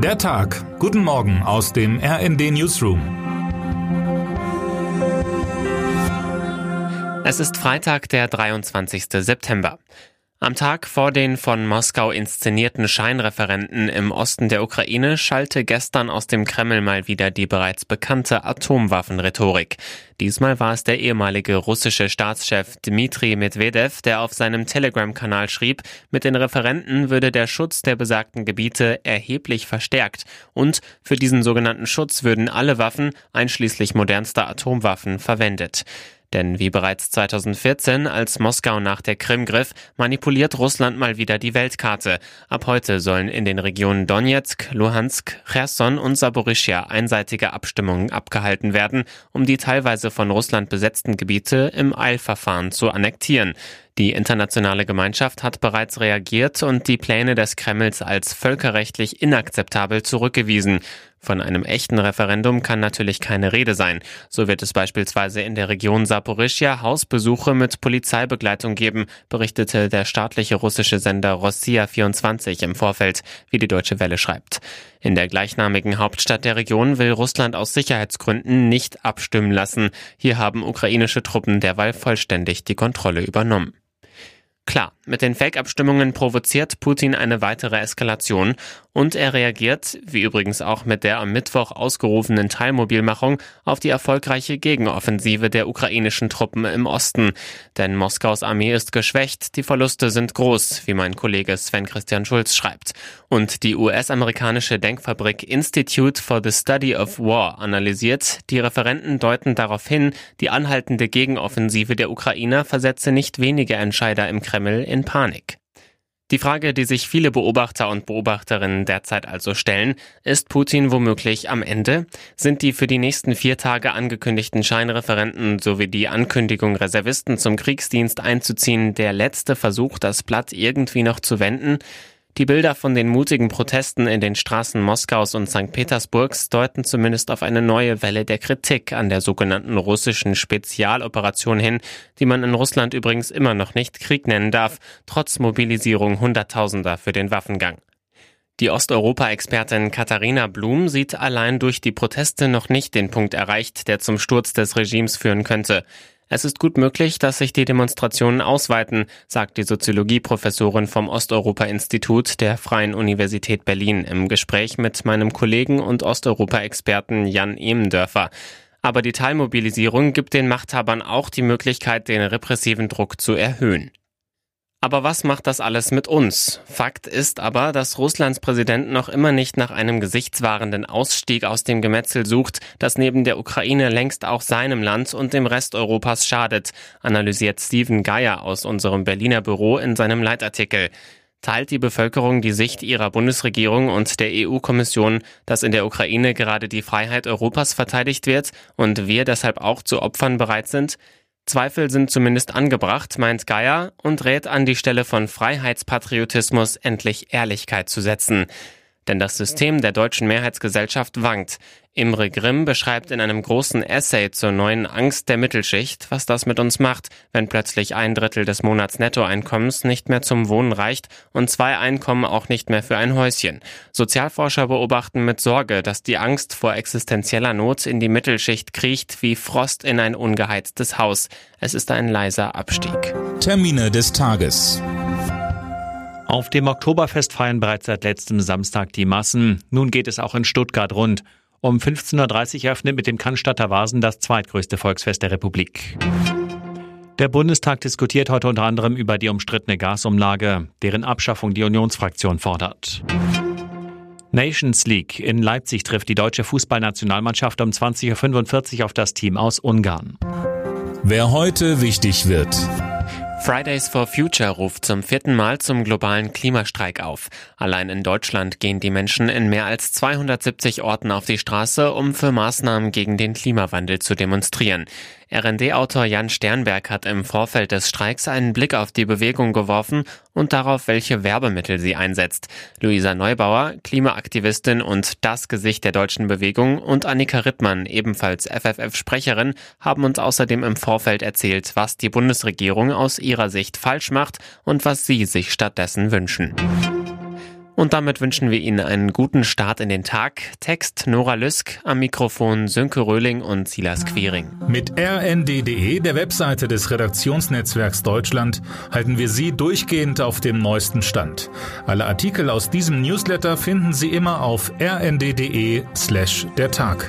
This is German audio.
Der Tag. Guten Morgen aus dem RND Newsroom. Es ist Freitag, der 23. September. Am Tag vor den von Moskau inszenierten Scheinreferenten im Osten der Ukraine schallte gestern aus dem Kreml mal wieder die bereits bekannte Atomwaffenrhetorik. Diesmal war es der ehemalige russische Staatschef Dmitri Medvedev, der auf seinem Telegram-Kanal schrieb, mit den Referenten würde der Schutz der besagten Gebiete erheblich verstärkt und für diesen sogenannten Schutz würden alle Waffen, einschließlich modernster Atomwaffen, verwendet. Denn wie bereits 2014, als Moskau nach der Krim griff, manipuliert Russland mal wieder die Weltkarte. Ab heute sollen in den Regionen Donetsk, Luhansk, Cherson und Saporischia einseitige Abstimmungen abgehalten werden, um die teilweise von Russland besetzten Gebiete im Eilverfahren zu annektieren. Die internationale Gemeinschaft hat bereits reagiert und die Pläne des Kremls als völkerrechtlich inakzeptabel zurückgewiesen. Von einem echten Referendum kann natürlich keine Rede sein. So wird es beispielsweise in der Region Saporischia Hausbesuche mit Polizeibegleitung geben, berichtete der staatliche russische Sender Rossia 24 im Vorfeld, wie die Deutsche Welle schreibt. In der gleichnamigen Hauptstadt der Region will Russland aus Sicherheitsgründen nicht abstimmen lassen. Hier haben ukrainische Truppen derweil vollständig die Kontrolle übernommen. Klar, mit den Fake-Abstimmungen provoziert Putin eine weitere Eskalation und er reagiert, wie übrigens auch mit der am Mittwoch ausgerufenen Teilmobilmachung, auf die erfolgreiche Gegenoffensive der ukrainischen Truppen im Osten. Denn Moskaus Armee ist geschwächt, die Verluste sind groß, wie mein Kollege Sven Christian Schulz schreibt. Und die US-amerikanische Denkfabrik Institute for the Study of War analysiert, die Referenten deuten darauf hin, die anhaltende Gegenoffensive der Ukrainer versetze nicht wenige Entscheider im Kreml in Panik. Die Frage, die sich viele Beobachter und Beobachterinnen derzeit also stellen, ist Putin womöglich am Ende? Sind die für die nächsten vier Tage angekündigten Scheinreferenten sowie die Ankündigung, Reservisten zum Kriegsdienst einzuziehen, der letzte Versuch, das Blatt irgendwie noch zu wenden? Die Bilder von den mutigen Protesten in den Straßen Moskaus und St. Petersburgs deuten zumindest auf eine neue Welle der Kritik an der sogenannten russischen Spezialoperation hin, die man in Russland übrigens immer noch nicht Krieg nennen darf, trotz Mobilisierung Hunderttausender für den Waffengang. Die Osteuropa-Expertin Katharina Blum sieht allein durch die Proteste noch nicht den Punkt erreicht, der zum Sturz des Regimes führen könnte. Es ist gut möglich, dass sich die Demonstrationen ausweiten, sagt die Soziologieprofessorin vom Osteuropa-Institut der Freien Universität Berlin im Gespräch mit meinem Kollegen und Osteuropa-Experten Jan Emendörfer. Aber die Teilmobilisierung gibt den Machthabern auch die Möglichkeit, den repressiven Druck zu erhöhen. Aber was macht das alles mit uns? Fakt ist aber, dass Russlands Präsident noch immer nicht nach einem gesichtswahrenden Ausstieg aus dem Gemetzel sucht, das neben der Ukraine längst auch seinem Land und dem Rest Europas schadet, analysiert Steven Geier aus unserem Berliner Büro in seinem Leitartikel. Teilt die Bevölkerung die Sicht ihrer Bundesregierung und der EU-Kommission, dass in der Ukraine gerade die Freiheit Europas verteidigt wird und wir deshalb auch zu Opfern bereit sind? Zweifel sind zumindest angebracht, meint Geier und rät an die Stelle von Freiheitspatriotismus endlich Ehrlichkeit zu setzen. Denn das System der deutschen Mehrheitsgesellschaft wankt. Imre Grimm beschreibt in einem großen Essay zur neuen Angst der Mittelschicht, was das mit uns macht, wenn plötzlich ein Drittel des Monatsnettoeinkommens nicht mehr zum Wohnen reicht und zwei Einkommen auch nicht mehr für ein Häuschen. Sozialforscher beobachten mit Sorge, dass die Angst vor existenzieller Not in die Mittelschicht kriecht wie Frost in ein ungeheiztes Haus. Es ist ein leiser Abstieg. Termine des Tages. Auf dem Oktoberfest feiern bereits seit letztem Samstag die Massen. Nun geht es auch in Stuttgart rund. Um 15.30 Uhr eröffnet mit dem Cannstatter Vasen das zweitgrößte Volksfest der Republik. Der Bundestag diskutiert heute unter anderem über die umstrittene Gasumlage, deren Abschaffung die Unionsfraktion fordert. Nations League. In Leipzig trifft die deutsche Fußballnationalmannschaft um 20.45 Uhr auf das Team aus Ungarn. Wer heute wichtig wird. Fridays for Future ruft zum vierten Mal zum globalen Klimastreik auf. Allein in Deutschland gehen die Menschen in mehr als 270 Orten auf die Straße, um für Maßnahmen gegen den Klimawandel zu demonstrieren. RD-Autor Jan Sternberg hat im Vorfeld des Streiks einen Blick auf die Bewegung geworfen und darauf, welche Werbemittel sie einsetzt. Luisa Neubauer, Klimaaktivistin und das Gesicht der deutschen Bewegung und Annika Rittmann, ebenfalls FFF-Sprecherin, haben uns außerdem im Vorfeld erzählt, was die Bundesregierung aus ihrer Sicht falsch macht und was sie sich stattdessen wünschen. Und damit wünschen wir Ihnen einen guten Start in den Tag. Text Nora Lüsk, am Mikrofon Sönke Röhling und Silas Quiring. Mit rnd.de, der Webseite des Redaktionsnetzwerks Deutschland, halten wir Sie durchgehend auf dem neuesten Stand. Alle Artikel aus diesem Newsletter finden Sie immer auf rnd.de slash der Tag.